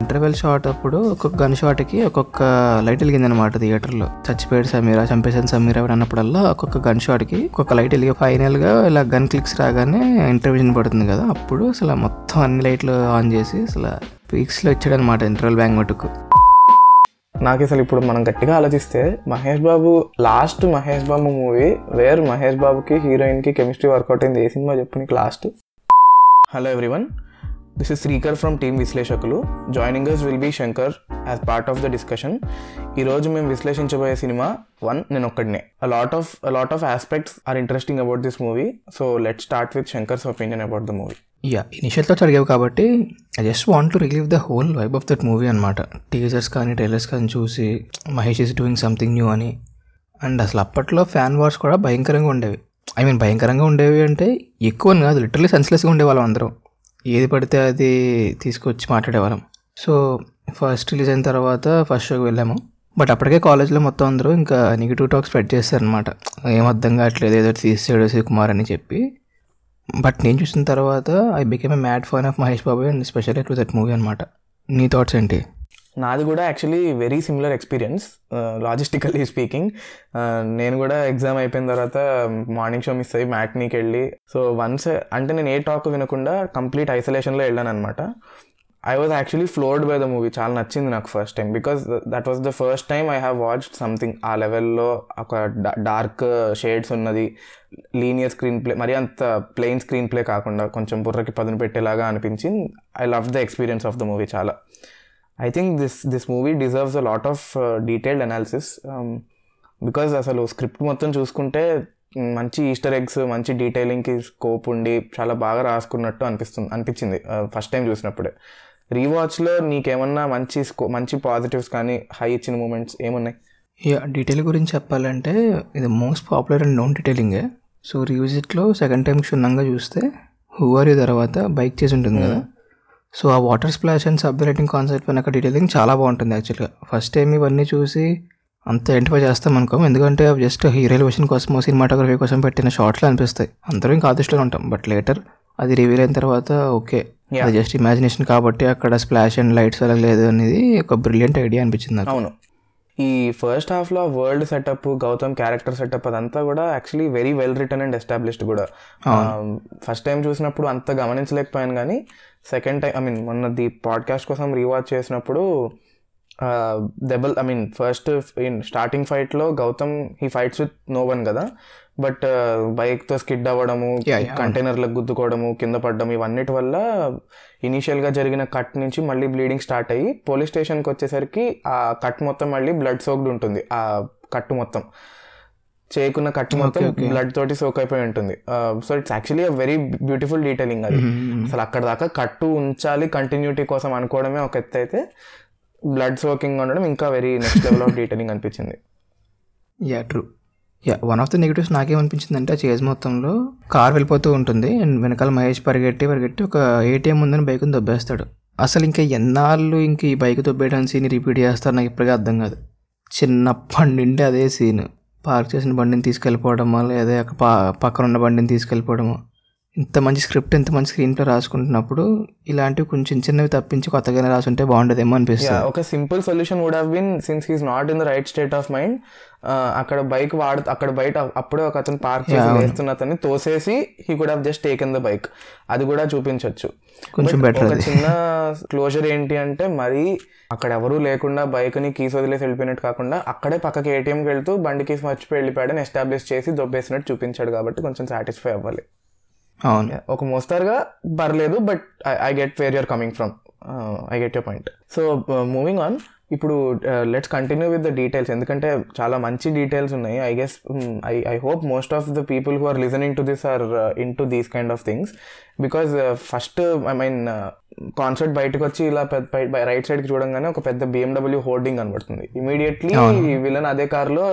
Interval shot అప్పుడు ఒక్కొక్క gun షాట్కి ఒక్కొక్క లైట్ వెలిగింది అనమాట థియేటర్లో చచ్చిపోయాడు సమీరా చంపేశాను సమీరా అని అన్నప్పుడల్లా ఒక్కొక్క గన్ షాట్కి ఒక్కొక్క లైట్ వెలిగి ఫైనల్గా ఇలా గన్ క్లిక్స్ రాగానే ఇంటర్వ్యూషన్ పడుతుంది కదా అప్పుడు అసలు మొత్తం అన్ని లైట్లు ఆన్ చేసి అసలు పీక్స్లో ఇచ్చాడు అనమాట ఇంటర్వెల్ బ్యాంక్ మటుకు నాకు అసలు ఇప్పుడు మనం గట్టిగా ఆలోచిస్తే Mahesh Babu last Mahesh Babu movie where Mahesh బాబుకి హీరోయిన్కి కెమిస్ట్రీ వర్కౌట్ అయింది ఏ సినిమా చెప్పు నీకు last hello everyone this is Srikar from team విశ్లేషకులు joining us will be Shankar as part of the discussion ఈరోజు మేము విశ్లేషించబోయే సినిమా వన్ నేను ఒక్కడినే. Lot of lot of aspects are interesting about this movie so let start with Shankar's opinion about the movie yeah initial thoughts అడిగావు కాబట్టి I just want to relive the whole vibe of that movie అనమాట teasers కానీ trailers కానీ చూసి Mahesh is doing something new అని. And అసలు అప్పట్లో fan wars కూడా భయంకరంగా ఉండేవి. ఐ మీన్ భయంకరంగా ఉండేవి అంటే ఎక్కువ అని కాదు లిటరలీ సెన్స్లెస్గా ఉండేవాళ్ళం అందరం. ఏది పడితే అది తీసుకొచ్చి మాట్లాడేవాళ్ళం. సో ఫస్ట్ రిలీజ్ అయిన తర్వాత ఫస్ట్ షోకి వెళ్ళాము. బట్ అప్పటికే కాలేజ్లో మొత్తం అందరూ ఇంకా నెగిటివ్ టాక్ స్ప్రెడ్ చేస్తారనమాట ఏం అర్థం కావట్లేదు ఏదో తీసాడు శివకుమార్ అని చెప్పి. బట్ నేను చూసిన తర్వాత I became a mad fan of Mahesh Babu and special to that movie అనమాట నీ థాట్స్ ఏంటి? నాది కూడా actually very similar experience logistically speaking నేను కూడా ఎగ్జామ్ అయిపోయిన తర్వాత మార్నింగ్ షో మిస్ అయ్యి మ్యాట్నీకి వెళ్ళి సో వన్స్ అంటే నేను ఏ టాక్ వినకుండా కంప్లీట్ ఐసోలేషన్లో వెళ్ళాను అనమాట I was actually floored by the movie చాలా నచ్చింది నాకు first time because that was the first time I have watched something ఆ లెవెల్లో ఒక డార్క్ షేడ్స్ ఉన్నది. లీనియర్ స్క్రీన్ ప్లే మరి అంత ప్లెయిన్ స్క్రీన్ ప్లే కాకుండా కొంచెం బుర్రకి పదును పెట్టేలాగా అనిపించింది. I love the experience of the movie చాలా. I think this this movie deserves a lot of detailed analysis because అసలు స్క్రిప్ట్ మొత్తం చూసుకుంటే మంచి ఈస్టర్ ఎగ్స్ మంచి డీటెయిలింగ్కి స్కోప్ ఉండి చాలా బాగా రాసుకున్నట్టు అనిపిస్తుంది అనిపించింది ఫస్ట్ టైం చూసినప్పుడే. రీవాచ్లో నీకేమన్నా మంచి స్కో మంచి పాజిటివ్స్ కానీ హై ఇచ్చిన మూమెంట్స్ ఏమున్నాయి? డీటెయిల్ గురించి చెప్పాలంటే ఇది మోస్ట్ పాపులర్ అండ్ నోన్ డీటెయిలింగే సో రీవిజిట్లో సెకండ్ టైం క్షుణ్ణంగా చూస్తే హూ ఆర్ యూ తర్వాత బైక్ చేసి ఉంటుంది కదా. సో ఆ water splash and sub writing concept వెనక డీటెయిలింగ్ చాలా బాగుంటుంది యాక్చువల్గా. ఫస్ట్ టైం ఇవన్నీ చూసి అంత ఎంటిఫై చేస్తాం అనుకో ఎందుకంటే అవి జస్ట్ హీరో ఎలివేషన్ కోసం సినిమాటోగ్రఫీ కోసం పెట్టిన షార్ట్స్లో అనిపిస్తాయి. అందరూ ఇంకా ఆదిష్టలో ఉంటాం. బట్ లేటర్ అది రివీల్ అయిన తర్వాత ఓకే. అది జస్ట్ ఇమాజినేషన్ కాబట్టి అక్కడ స్ప్లాష్ అండ్ లైట్స్ అలా లేదు అనేది ఒక బ్రిలియంట్ ఐడియా అనిపించింది అవును. ఈ ఫస్ట్ హాఫ్లో world setup Gautam character setup అదంతా కూడా actually very well written and established కూడా. ఫస్ట్ టైం చూసినప్పుడు అంత గమనించలేకపోయాను కానీ సెకండ్ టైం ఐ మీన్ మొన్న ది పాడ్కాస్ట్ కోసం రీవాచ్ చేసినప్పుడు దెబల్ I mean first in starting ఫైట్లో Gautam he fights with no one కదా. బట్ బైక్తో స్కిడ్ అవ్వడము కంటైనర్లకు గుద్దుకోవడము కింద పడడం ఇవన్నిటి వల్ల ఇనీషియల్గా జరిగిన కట్ నుంచి మళ్ళీ బ్లీడింగ్ స్టార్ట్ అయ్యి పోలీస్ స్టేషన్కి వచ్చేసరికి ఆ కట్ మొత్తం మళ్ళీ బ్లడ్ సోక్డ్ ఉంటుంది. ఆ కట్టు మొత్తం. చేయకున్న కట్టు మొత్తం బ్లడ్ తోటి సోక్ అయిపోయి ఉంటుంది. So it's actually a very beautiful detailing అది. అసలు అక్కడ దాకా కట్టు ఉంచాలి కంటిన్యూటీ కోసం అనుకోవడమే ఒక ఎత్తు అయితే బ్లడ్ సోకింగ్ ఉండడం ఇంకా very next level of detailing అనిపించింది. Yeah true one of the negatives నాకేమనిపించింది అంటే ఆ చేజ్ మొత్తంలో కార్ వెళ్ళిపోతూ ఉంటుంది. అండ్ వెనకాల మహేష్ పరిగెట్టి పరిగెట్టి ఒక ఏటీఎం ఉందని బైక్ని దొబ్బేస్తాడు. అసలు ఇంకా ఎన్నాళ్ళు ఇంక ఈ బైక్ దొబ్బేయడం సీన్ రిపీట్ చేస్తారు నాకు ఇప్పటికీ అర్థం కాదు. చిన్నప్పటి నుండి అదే సీన్ పార్క్ చేసిన బండిని తీసుకెళ్ళిపోవడమో లేదా అక్కడ పక్కన ఉన్న బండిని తీసుకెళ్ళిపోవడమో? ఇంత మంచి స్క్రిప్ట్ ఇంత మంచి స్క్రీన్ ప్లే రాసుకుంటున్నప్పుడు ఇలాంటివి కొంచెం చిన్నవి తప్పించి కొత్తగానే రాసుంటే బాగుండదేమో అనిపిస్తుంది. ఒక simple solution would have been since he's not in the right state of mind అక్కడ బైక్ వాడు అక్కడ బయట అప్పుడే ఒక అతను పార్క్ చేసి వేస్తున్న అతన్ని తోసేసి he could have just taken the bike అది కూడా చూపించవచ్చు కొంచెం బెటర్ ఒక చిన్న క్లోజర్ ఏంటి అంటే మరి అక్కడ ఎవరూ లేకుండా బైక్ని కీస్ వదిలేసి వెళ్ళిపోయినట్టు కాకుండా అక్కడే పక్కకి ఏటీఎంకి వెళ్తూ బండి కీస్ మర్చిపోయి వెళ్ళిపోయాడని ఎస్టాబ్లిష్ చేసి దొబ్బేసినట్టు చూపించాడు కాబట్టి కొంచెం సాటిస్ఫై అవ్వాలి. అవును. ఒక మోస్తారుగా పర్లేదు but I get where you're coming from I get your point so moving on ఇప్పుడు let's continue with the details ఎందుకంటే చాలా మంచి డీటెయిల్స్ ఉన్నాయి. I guess I I hope most of the people who are listening to this are into these kind of things because first I mean concert బయటకు వచ్చి ఇలా right సైడ్కి చూడంగానే ఒక పెద్ద బిఎండబ్ల్యూ హోర్డింగ్ కనబడుతుంది. ఇమీడియట్లీ విలన్ అదే కార్లో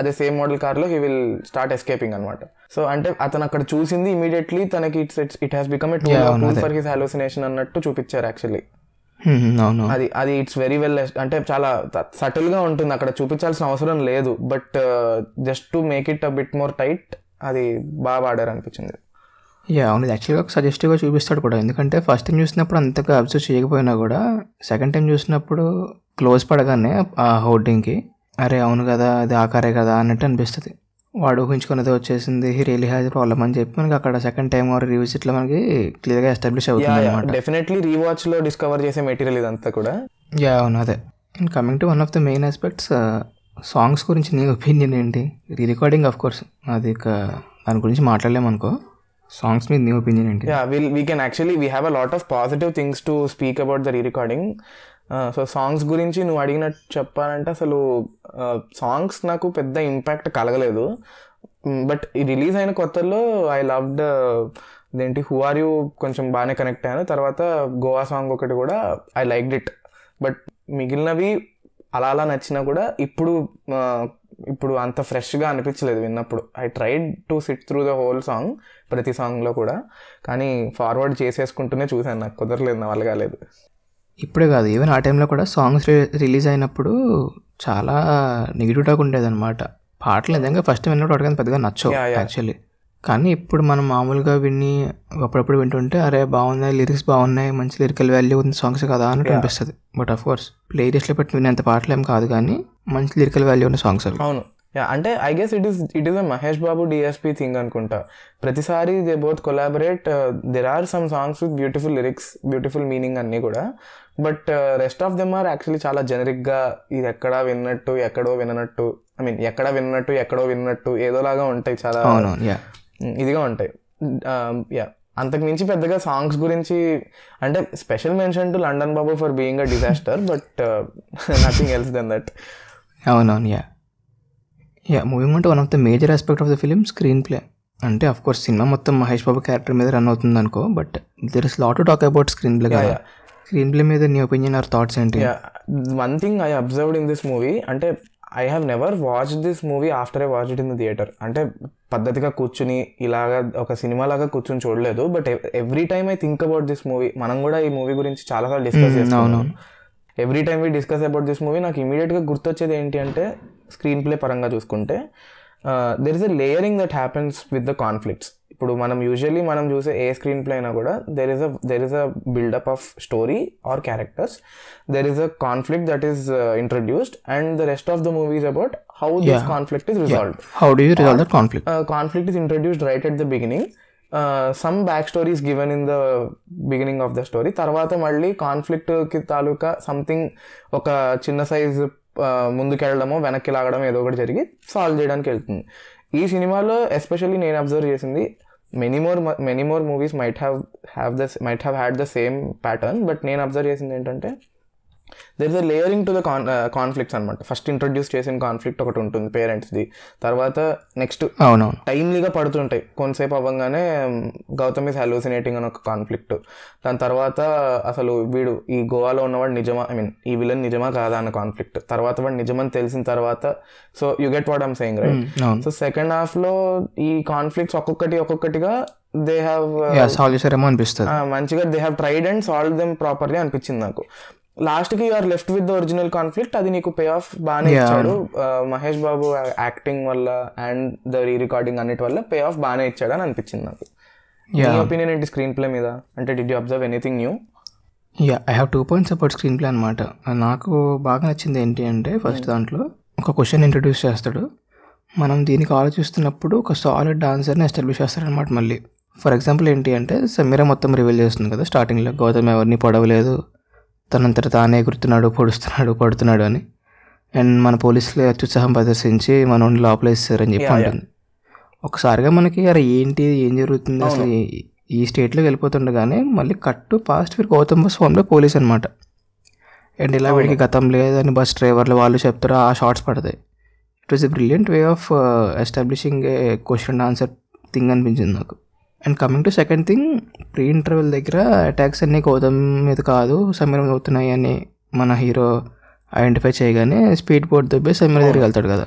అదే సేమ్ మోడల్ కార్లో హీ విల్ స్టార్ట్ ఎస్కేపింగ్ అనమాట సో అంటే అతను అక్కడ చూసింది ఇమీడియట్లీ తనకి it's it's it has become a tool for his hallucination అన్నట్టు చూపించారు యాక్చువల్లీ అది అది ఇట్స్ వెరీ వెల్ అంటే చాలా సటిల్గా ఉంటుంది. అక్కడ చూపించాల్సిన అవసరం లేదు. But just to make it a bit more tight అది బాగా వాడారు అనిపించింది యా అవును యాక్చువల్గా ఒక సజెస్టివ్గా చూపిస్తాడు కూడా. ఎందుకంటే ఫస్ట్ టైం చూసినప్పుడు అంతగా అబ్జర్వ్ చేయకపోయినా కూడా సెకండ్ టైం చూసినప్పుడు క్లోజ్ పడగానే ఆ హోర్డింగ్కి అరే అవును కదా అది ఆకారే కదా అన్నట్టు అనిపిస్తుంది. వాడు ఊహించుకున్నది వచ్చేసింది హీ రియలీ హ్యాజ్ ప్రాబ్లమ్ అని చెప్పి మనకి అక్కడ సెకండ్ టైం ఆర్ రివ్యూస్ ఇట్లా మనకి క్లియర్గా ఎస్టాబ్లిష్ అవుతుంది అనమాట డెఫినెట్లీ రీవాచ్లో డిస్కవర్ చేసే మెటీరియల్ ఇదంతా కూడా. యా అవును అదే. And coming to one of the main aspects songs గురించి నీ ఒపీనియన్ ఏంటి? రీ రికార్డింగ్ ఆఫ్ కోర్స్ అది ఇక దాని గురించి మాట్లాడలేము అనుకో. సాంగ్స్ మీద నీ ఒపీనియన్ ఏంటి? Yeah will we can actually we have a lot of positive things to speak about the re recording so songs గురించి నువ్వు అడిగినట్టు చెప్పాలంటే అసలు సాంగ్స్ నాకు పెద్ద ఇంపాక్ట్ కలగలేదు. బట్ ఈ రిలీజ్ అయిన కొత్తలో ఐ లవ్డ్ ఇదేంటి హూ ఆర్ యూ కొంచెం బాగానే కనెక్ట్ అయ్యాను. తర్వాత గోవా సాంగ్ ఒకటి కూడా ఐ లైక్డ్ ఇట్. బట్ మిగిలినవి అలా అలా నచ్చినా కూడా ఇప్పుడు ఇప్పుడు అంత ఫ్రెష్గా అనిపించలేదు విన్నప్పుడు. I tried to sit through the whole song ప్రతి సాంగ్లో కూడా. కానీ ఫార్వర్డ్ చేసేసుకుంటూనే చూశాను. నాకు కుదరలేదు నా వల్ల కాలేదు. ఇప్పుడే కాదు ఈవెన్ ఆ టైంలో కూడా సాంగ్స్ రి- రిలీజ్ అయినప్పుడు చాలా నెగిటివ్ టాక్ ఉండేది అనమాట పాటలు నిజంగా ఫస్ట్ విన్నప్పుడు అడగని పెద్దగా నచ్చవు. యాక్చువల్లీ కానీ ఇప్పుడు మనం మామూలుగా విని అప్పుడప్పుడు వింటుంటే అరే బాగున్నాయి లిరిక్స్ బాగున్నాయి మంచి లిరికల్ వాల్యూ ఉంది సాంగ్స్ కదా అన్నట్టు Yeah. అనిపిస్తుంది. బట్ ఆఫ్ కోర్స్ ప్లే లిస్ట్లో పెట్టి వినేంత పాటలు ఏం కాదు కానీ మంచి లిరికల్ వాల్యూ ఉన్న సాంగ్స్ అవి. అవును. యా అంటే I guess it is it is a Mahesh Babu DSP thing అనుకుంటా. ప్రతిసారి they both collaborate there are some songs with beautiful lyrics beautiful meaning అన్నీ కూడా. But rest of them are actually చాలా జనరిక్గా ఇది ఎక్కడా విన్నట్టు ఎక్కడో విననట్టు ఐ మీన్ ఎక్కడ విన్నట్టు ఎక్కడో విన్నట్టు ఏదోలాగా ఉంటాయి చాలా. ఉమ్, ఇదిగా ఉంటాయి. యా అంతకు మించి పెద్దగా సాంగ్స్ గురించి అంటే special mention to London Babu for being a disaster but nothing else then that అవునవును యా యా మూవింగ్ అంటే one of the major aspect of the film screen play అంటే అఫ్ కోర్స్ సినిమా మొత్తం మహేష్ బాబు క్యారెక్టర్ మీద run అవుతుంది అనుకో but there is lot talk about screen play కదా. Screen play మీద నీ ఒపీనియన్ ఆర్ థాట్స్ ఏంటి? One thing I observed in this movie అంటే I have never watch this movie after I watch it in the theatre అంటే పద్ధతిగా కూర్చుని ఇలాగా ఒక సినిమా లాగా కూర్చుని చూడలేదు but every time I think about this movie మనం కూడా ఈ మూవీ గురించి చాలాసార్లు డిస్కస్ చేస్తాం. Every time we discuss about this movie నాకు ఇమీడియట్గా గుర్తొచ్చేది ఏంటి అంటే స్క్రీన్ ప్లే పరంగా చూసుకుంటే there is a layering that happens with the conflicts ఇప్పుడు మనం యూజువల్లీ మనం చూసే ఏ స్క్రీన్ ప్లే అయినా కూడా there is a there is a buildup of story or characters there is a conflict that is introduced and the rest of the movie's about how this conflict is resolved how do you resolve that conflict conflict? is introduced right at the beginning. Uh, some backstory is given in the beginning of the story. తర్వాత మళ్ళీ కాన్ఫ్లిక్ట్కి తాలూకా something ఒక చిన్న size ముందుకెళ్ళడమో వెనక్కి లాగడం ఏదో ఒకటి జరిగి solve చేయడానికి వెళ్తుంది. ఈ సినిమాలో ఎస్పెషల్లీ నేను అబ్జర్వ్ చేసింది many more many more movies might have have the might have had the same pattern but నేను అబ్జర్వ్ చేసింది ఏంటంటే there is a layering to the con conflicts అనమాట ఫస్ట్ ఇంట్రొడ్యూస్ చేసిన కాన్ఫ్లిక్ట్ ఒకటి ఉంటుంది పేరెంట్స్ది తర్వాత నెక్స్ట్ అవునవును. టైమ్లీగా పడుతుంటాయి. కొంతసేపు అవ్వగానే గౌతమ్ ఇస్ హాలూసినేటింగ్ అని ఒక కాన్ఫ్లిక్ట్ దాని తర్వాత అసలు వీడు ఈ గోవాలో ఉన్నవాడు నిజమా ఐ మీన్ ఈ విలన్ నిజమా కాదా అన్న కాన్ఫ్లిక్ట్ తర్వాత వాడు నిజమని తెలిసిన తర్వాత so you get what I'm saying right so second హాఫ్లో ఈ కాన్ఫ్లిక్ట్స్ ఒక్కొక్కటి ఒక్కొక్కటిగా దే హ్యావ్ సాల్వ్ చేసారేమో అనిపిస్తుంది. మంచిగా they have tried and solve them properly అనిపించింది నాకు. లాస్ట్కి are left with the original conflict అది నీకు పే ఆఫ్ బాగానే ఇచ్చాడు. మహేష్ బాబు యాక్టింగ్ వల్ల అండ్ ద రీ రికార్డింగ్ అన్నిటి వల్ల పే ఆఫ్ బాగానే ఇచ్చాడు అని అనిపించింది నాకు. ఒపీనియన్ ఏంటి స్క్రీన్ ప్లే మీద? అంటే did you observe anything new yeah I have two points about screen play అనమాట నాకు బాగా నచ్చింది ఏంటి అంటే ఫస్ట్ దాంట్లో ఒక క్వశ్చన్ ఇంట్రడ్యూస్ చేస్తాడు. మనం దీనికి ఆలోచిస్తున్నప్పుడు ఒక సాలిడ్ ఆన్సర్ని ఎస్టాబ్లిష్ చేస్తారనమాట మళ్ళీ. ఫర్ ఎగ్జాంపుల్ ఏంటి అంటే సమీర మొత్తం రివీల్ చేస్తుంది కదా స్టార్టింగ్లో గౌతమ్ ఎవరిని పొడవలేదు తనంతట తానే ఎగురుతున్నాడు పొడుస్తున్నాడు పడుతున్నాడు అని. అండ్ మన పోలీసులు అత్యుత్సాహం ప్రదర్శించి మనోడిని లోపలేస్తారని చెప్పి. ఉంటుంది ఒకసారిగా మనకి అరే ఏంటి? ఏం జరుగుతుంది? అసలు ఈ- ఈ స్టేట్లోకి వెళ్ళిపోతుండగానే మళ్ళీ కట్టు పాస్ట్ వీరు గౌతమ్ బస్ ఫామ్లో పోలీస్ అనమాట అండ్ ఇలా వీడికి గతం లేదని బస్ డ్రైవర్లు వాళ్ళు చెప్తారు ఆ షార్ట్స్ పడతాయి. It was a brilliant way of establishing a question answer thing అనిపించింది నాకు. And coming to second thing pre interval దగ్గర అటాక్స్ అన్నీ గౌతమ్ మీద కాదు సమీర మీద అవుతున్నాయి అని మన హీరో ఐడెంటిఫై చేయగానే స్పీడ్ బోర్డ్ దెబ్బే సమీర దగ్గరికి వెళ్తాడు కదా.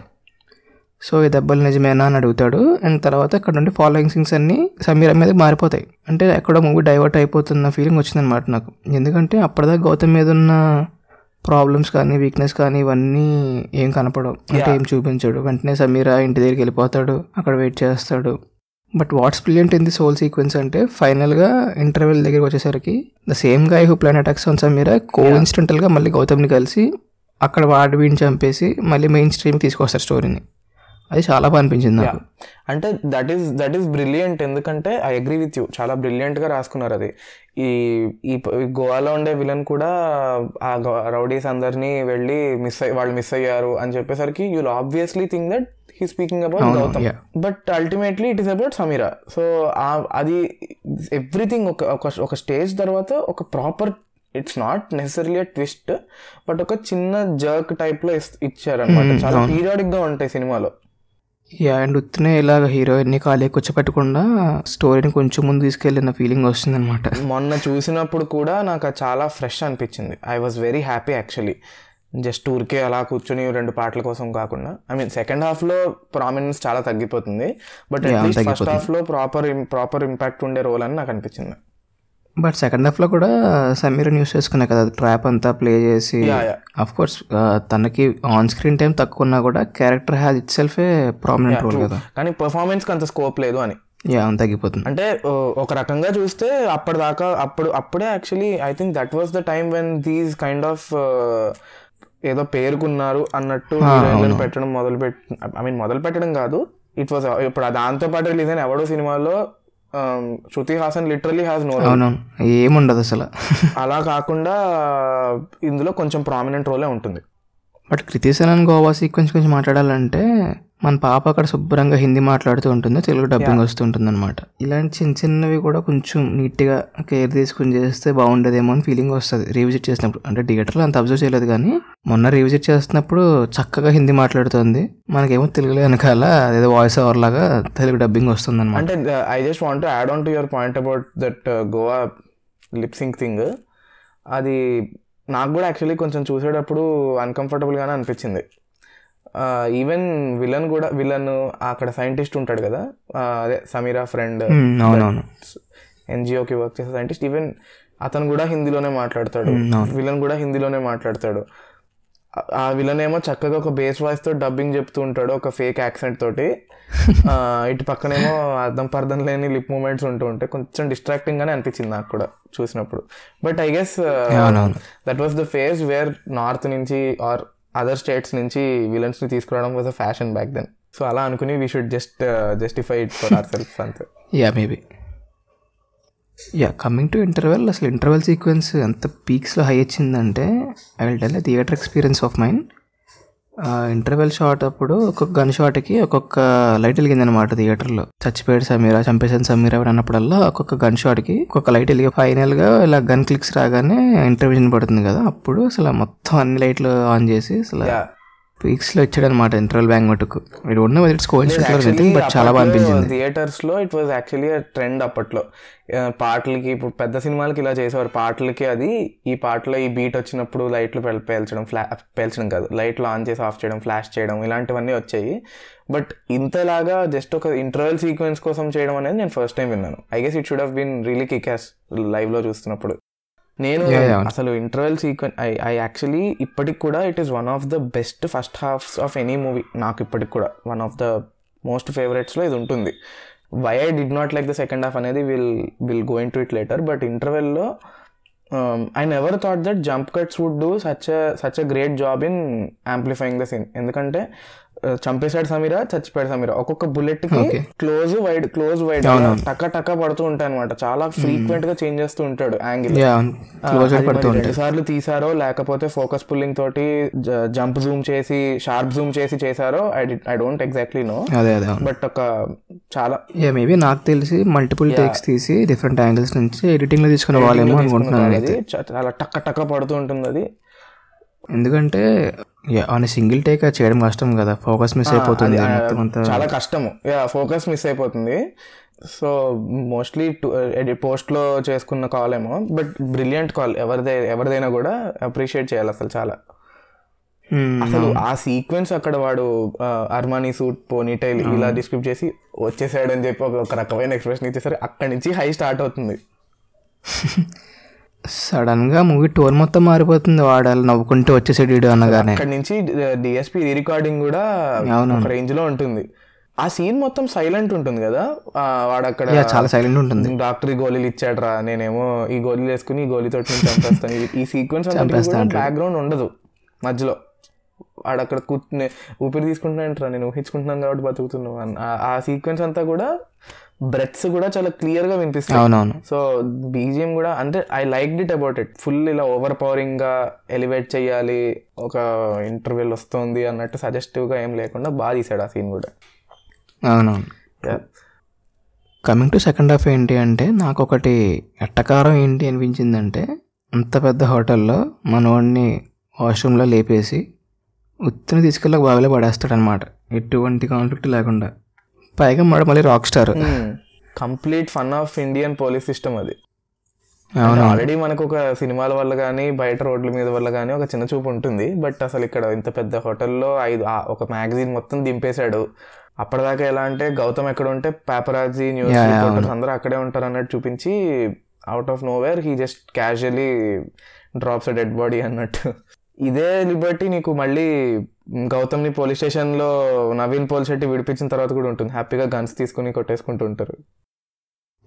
సో ఈ దెబ్బలు నిజమేనా అని అడుగుతాడు. అండ్ తర్వాత అక్కడ నుండి ఫాలోయింగ్ సింగ్స్ అన్నీ సమీర మీద మారిపోతాయి. అంటే ఎక్కడో మూవీ డైవర్ట్ అయిపోతున్న ఫీలింగ్ వచ్చిందనమాట నాకు. ఎందుకంటే అప్పటిదాకా గౌతమ్ మీద ఉన్న ప్రాబ్లమ్స్ కానీ వీక్నెస్ కానీ ఇవన్నీ ఏం కనపడవు. అంటే ఏం చూపించాడు. వెంటనే సమీర ఇంటి దగ్గరికి వెళ్ళిపోతాడు. అక్కడ వెయిట్ చేస్తాడు. But what's brilliant in this whole sequence అంటే ఫైనల్గా ఇంటర్వెల్ దగ్గరికి వచ్చేసరికి the same guy who plan attacks on Sameera కో ఇన్స్టెంటల్గా మళ్ళీ గౌతమ్ని కలిసి అక్కడ వాడి వీడిని చంపేసి మళ్ళీ మెయిన్ స్ట్రీమ్ తీసుకొస్తారు స్టోరీని అది చాలా బాగా అనిపించింది నాకు. అంటే that is that is brilliant ఎందుకంటే ఐ అగ్రీ విత్ యూ చాలా బ్రిలియంట్గా రాసుకున్నారు అది. ఈ ఈ ఈ గోవాలో ఉండే విలన్ కూడా ఆ రౌడీస్ అందరినీ వెళ్ళి మిస్ అయ్యి వాళ్ళు మిస్ అయ్యారు అని చెప్పేసరికి you'll obviously think that he speaking about Gautam. But ultimately it is about Sameera so అది ఎవ్రీథింగ్ ఒక ఒక ఒక స్టేజ్ తర్వాత ఒక proper it's not necessary twist but ఒక చిన్న జర్క్ టైప్లో ఇస్- ఇచ్చారన్నమాట. Hmm, చాలా అవును. పీరియాడిక్గా ఉంటాయి సినిమాలో. యా అండ్ ఉత్తినే ఇలాగ హీరోయిన్ని ఖాళీ కూర్చోపెట్టకుండా స్టోరీని కొంచెం ముందు తీసుకెళ్ళిన ఫీలింగ్ వస్తుంది అనమాట మొన్న చూసినప్పుడు కూడా నాకు చాలా ఫ్రెష్ అనిపించింది. I was very happy actually just ఊరికే అలా కూర్చొని రెండు పాటల కోసం కాకుండా ఐ మీన్ సెకండ్ హాఫ్లో ప్రామినెన్స్ చాలా తగ్గిపోతుంది బట్ అట్లీస్ట్ ఫస్ట్. హాఫ్లో ప్రాపర్ ప్రాపర్ ఇంపాక్ట్ ఉండే రోల్ అని నాకు అనిపించింది. బట్ సెకండ్ హాఫ్లో కూడా సమీర న్యూస్ చేసుకున్నా కదా ట్రాప్ అంతా ప్లే చేసి. అఫ్ కోర్స్ తనకి ఆన్ స్క్రీన్ టైం తక్కువ ఉన్నా కూడా character has it సెల్ఫే prominent role కదా. కానీ పర్ఫార్మెన్స్కి అంత స్కోప్ లేదు అని. యా అంత తగ్గిపోతుంది. అంటే ఒక రకంగా చూస్తే అప్పటిదాకా అప్పుడు అప్పుడే actually I think that was the time when these kind of ఏదో పేరుకున్నారు అన్నట్టు హీరోయిన్లను. పెట్టడం మొదలు పెట్ ఐ మీన్ మొదలు పెట్టడం కాదు. ఇట్ వాస్ ఇప్పుడు దాంతో పాటు రిలీజ్ అయిన ఎవడో సినిమాలో um, Shruti Haasan literally has no ఏముండదు అసలు. అలా కాకుండా ఇందులో కొంచెం ప్రామినెంట్ రోలే ఉంటుంది. బట్ కృతిసనన్ గోవా సీక్వెన్స్ గురించి మాట్లాడాలంటే మన పాప అక్కడ శుభ్రంగా హిందీ మాట్లాడుతూ ఉంటుంది తెలుగు డబ్బింగ్ వస్తూ ఉంటుంది అనమాట ఇలాంటి చిన్న చిన్నవి కూడా కొంచెం నీట్గా కేర్ తీసుకుని చేస్తే బాగుండేదేమో అని ఫీలింగ్ వస్తుంది. రీవిజిట్ చేసినప్పుడు. అంటే థియేటర్లో అంత అబ్జర్వ్ చేయలేదు కానీ మొన్న రీవిజిట్ చేస్తున్నప్పుడు చక్కగా హిందీ మాట్లాడుతుంది. మనకేమో తెలుగులో వెనకాల అదేదో వాయిస్ ఓవర్ లాగా తెలుగు డబ్బింగ్ వస్తుంది అనమాట అంటే I just want add on to your point about that Goa lip sync thing అది నాకు కూడా యాక్చువల్లీ కొంచెం చూసేటప్పుడు అన్కంఫర్టబుల్గానే అనిపించింది. ఈవెన్ విలన్ కూడా విలన్ అక్కడ సైంటిస్ట్ ఉంటాడు కదా అదే సమీరా ఫ్రెండ్ ఎన్జిఓకి వర్క్ చేసే సైంటిస్ట్ ఈవెన్ అతను కూడా హిందీలోనే మాట్లాడతాడు. విలన్ కూడా హిందీలోనే మాట్లాడతాడు. ఆ- విలన్ ఏమో చక్కగా ఒక బేస్ వాయిస్తో డబ్బింగ్ చెప్తూ ఉంటాడు ఒక ఫేక్ యాక్సెంట్ తోటి. ఇటు పక్కనేమో అర్థం పర్థం లేని లిప్ మూమెంట్స్ ఉంటూ ఉంటాయి కొంచెం డిస్ట్రాక్టింగ్ గానే అనిపించింది నాకు కూడా చూసినప్పుడు. But I guess that was the phase where north నుంచి ఆర్ అదర్ స్టేట్స్ నుంచి విలన్స్ని తీసుకురావడం was a fashion back then so అలా అనుకుని we should just justify it for our self అంతే. Yeah maybe yeah coming to interval అసలు interval sequence ఎంత పీక్స్లో హై వచ్చిందంటే I will tell theatre experience of mind interval shot అప్పుడు ఒక్కొక్క gun షాట్కి ఒక్కొక్క లైట్ వెలిగిందనమాట థియేటర్లో చచ్చిపోయాడు సమీరా చంపేసాను సమీరా అని అన్నప్పుడల్లా ఒక్కొక్క గన్ షాట్కి ఒక్కొక్క లైట్ వెలిగి ఫైనల్గా ఇలా గన్ క్లిక్స్ రాగానే ఇంటర్వ్యూషన్ పడుతుంది కదా. అప్పుడు అసలు మొత్తం అన్ని లైట్లు ఆన్ చేసి అసలు పీక్స్లో ఇచ్చాడు అనమాట ఇంటర్వెల్ బ్యాంక్ మటుకు. మీరు ఉన్న ఇట్స్ కోయిన్సిడెంట్ బట్ చాలా బాగా అనిపించింది. థియేటర్స్లో ఇట్ వాజ్ యాక్చువల్లీ ట్రెండ్ అప్పట్లో. పాటలకి ఇప్పుడు పెద్ద సినిమాలకి ఇలా చేసేవారు. పాటలకి అది ఈ పాటలో ఈ బీట్ వచ్చినప్పుడు లైట్లు పెల్- పేల్చడం ఫ్లా పేల్చడం కాదు. లైట్లు ఆన్ చేసి ఆఫ్ చేయడం ఫ్లాష్ చేయడం ఇలాంటివన్నీ వచ్చాయి. బట్ ఇంతలాగా జస్ట్ ఒక ఇంటర్వెల్ సీక్వెన్స్ కోసం చేయడం అనేది నేను ఫస్ట్ టైం విన్నాను. I guess it should have been really kickass లైవ్లో చూస్తున్నప్పుడు. నేను. అసలు interval sequence I I actually ఇప్పటికి కూడా it is one of the best first halves of any movie నాకు ఇప్పటికి కూడా వన్ ఆఫ్ ద మోస్ట్ ఫేవరెట్స్లో ఇది ఉంటుంది. Why I did not like the second half అనేది will will going to it later but ఇంటర్వెల్లో I never thought that jump cuts would do such such a great job in amplifying the scene ఎందుకంటే చంపేశాడు సమీరా చచ్చిపోయాడు సమీరా. ఒక్కొక్క బుల్లెట్కి. Close wide close wide అవునవును. టక్క టక్క పడుతూ ఉంటాయి అనమాట చాలా ఫ్రీక్వెంట్గా చేంజ్ చేస్తూ ఉంటాడు యాంగిల్ రెండు సార్లు తీసారో లేకపోతే ఫోకస్ పుల్లింగ్ తోటి జంప్ జూమ్ చేసి షార్ప్ జూమ్ చేసి చేశారో I I don't exactly know but ఒక చాలా మేబీ నాకు తెలిసి మల్టిపుల్ టేక్స్ తీసి డిఫరెంట్ యాంగిల్స్ నుంచి ఎడిటింగ్లో తీసుకునే వాళ్ళేమో అనుకుంటున్నాను చాలా టక్క టక్క పడుతూ ఉంటుంది అది. ఎందుకంటే ఆన్ సింగిల్ టేక్ చేయడం కష్టం కదా. ఫోకస్ మిస్ అయిపోతుంది అది, ఆ, మొత్తం అంతా. చాలా కష్టము. ఫోకస్ మిస్ అయిపోతుంది. సో మోస్ట్లీ పోస్ట్లో చేసుకున్న కాల్ ఏమో బట్ బ్రిలియంట్ కాల్ ఎవరిదై ఎవరిదైనా కూడా అప్రిషియేట్ చేయాలి అసలు చాలా. అసలు ఆ సీక్వెన్స్ అక్కడ వాడు ఆ, అర్మానీ సూట్ పోనీటైల్ ఇలా డిస్క్రిప్ట్ చేసి వచ్చేసాడు అని చెప్పి ఒక రకమైన ఎక్స్ప్రెషన్ ఇచ్చేసరి అక్కడి నుంచి హై స్టార్ట్ అవుతుంది. సడన్గా మూవీ టోన్ మొత్తం మారిపోతుంది. వాడాలి నవ్వుకుంటూ వచ్చేసాడు వీడు అనగానే అక్కడి నుంచి డిఎస్పి రీ రికార్డింగ్ కూడా. ఒక రేంజ్లో ఉంటుంది. ఆ సీన్ మొత్తం సైలెంట్ ఉంటుంది కదా? ఆ, వాడు అక్కడ యా చాలా సైలెంట్ ఉంటుంది. డాక్టర్ ఈ గోళీలు ఇచ్చాడ్రా నేనేమో ఈ గోళీలు వేసుకుని ఈ గోళీతో చంపేస్తాను. ఈ- సీక్వెన్స్ బ్యాక్గ్రౌండ్ ఉండదు మధ్యలో. వాడు అక్కడ కూర్చుని ఊపిరి తీసుకుంటున్నాయంట్రా నేను ఊహించుకుంటున్నాను కాబట్టి ఆ- ఆ సీక్వెన్స్ అంతా కూడా బ్రెత్స్ కూడా చాలా క్లియర్గా వినిపిస్తాయి. అవునవును. సో బీజిఎం కూడా అంటే I like did about it full ఇలా ఓవర్ పవరింగ్గా ఎలివేట్ చేయాలి ఒక ఇంటర్వెల్ వస్తుంది అన్నట్టు సజెస్టివ్గా ఏం లేకుండా బాగా తీసాడు ఆ సీన్ కూడా. అవునవును. కమింగ్ టు సెకండ్ హాఫ్ ఏంటి అంటే నాకు ఒకటి ఎట్టకారం ఏంటి అనిపించిందంటే అంత పెద్ద హోటల్లో మనవాడిని వాష్రూమ్లో లేపేసి ఉత్తిని తీసుకెళ్ళి బావిలో పడేస్తాడనమాట ఎటువంటి కాన్ఫ్లిక్ట్ లేకుండా. పైగా వాడు మళ్ళీ rock star complete fun of Indian police system అది. ఆల్రెడీ మనకు ఒక సినిమాల వల్ల కానీ బయట రోడ్ల మీద వల్ల కానీ ఒక చిన్న చూపు ఉంటుంది. బట్ అసలు ఇక్కడ ఇంత పెద్ద హోటల్లో ఐదు ఒక మ్యాగజైన్ మొత్తం దింపేశాడు. అప్పటిదాకా ఎలా అంటే గౌతమ్ ఎక్కడ ఉంటే పేపరాజీ న్యూస్ రిపోర్టర్స్ అందరూ అక్కడే ఉంటారు అన్నట్టు చూపించి out of nowhere he just casually drops dead body అన్నట్టు. ఇదే లిబర్టీ నీకు మళ్ళీ గౌతమ్ని పోలీస్ స్టేషన్లో నవీన్ పోల్ శెట్టి విడిపించిన తర్వాత కూడా ఉంటుంది. హ్యాపీగా గన్స్ తీసుకుని కొట్టేసుకుంటూ ఉంటారు.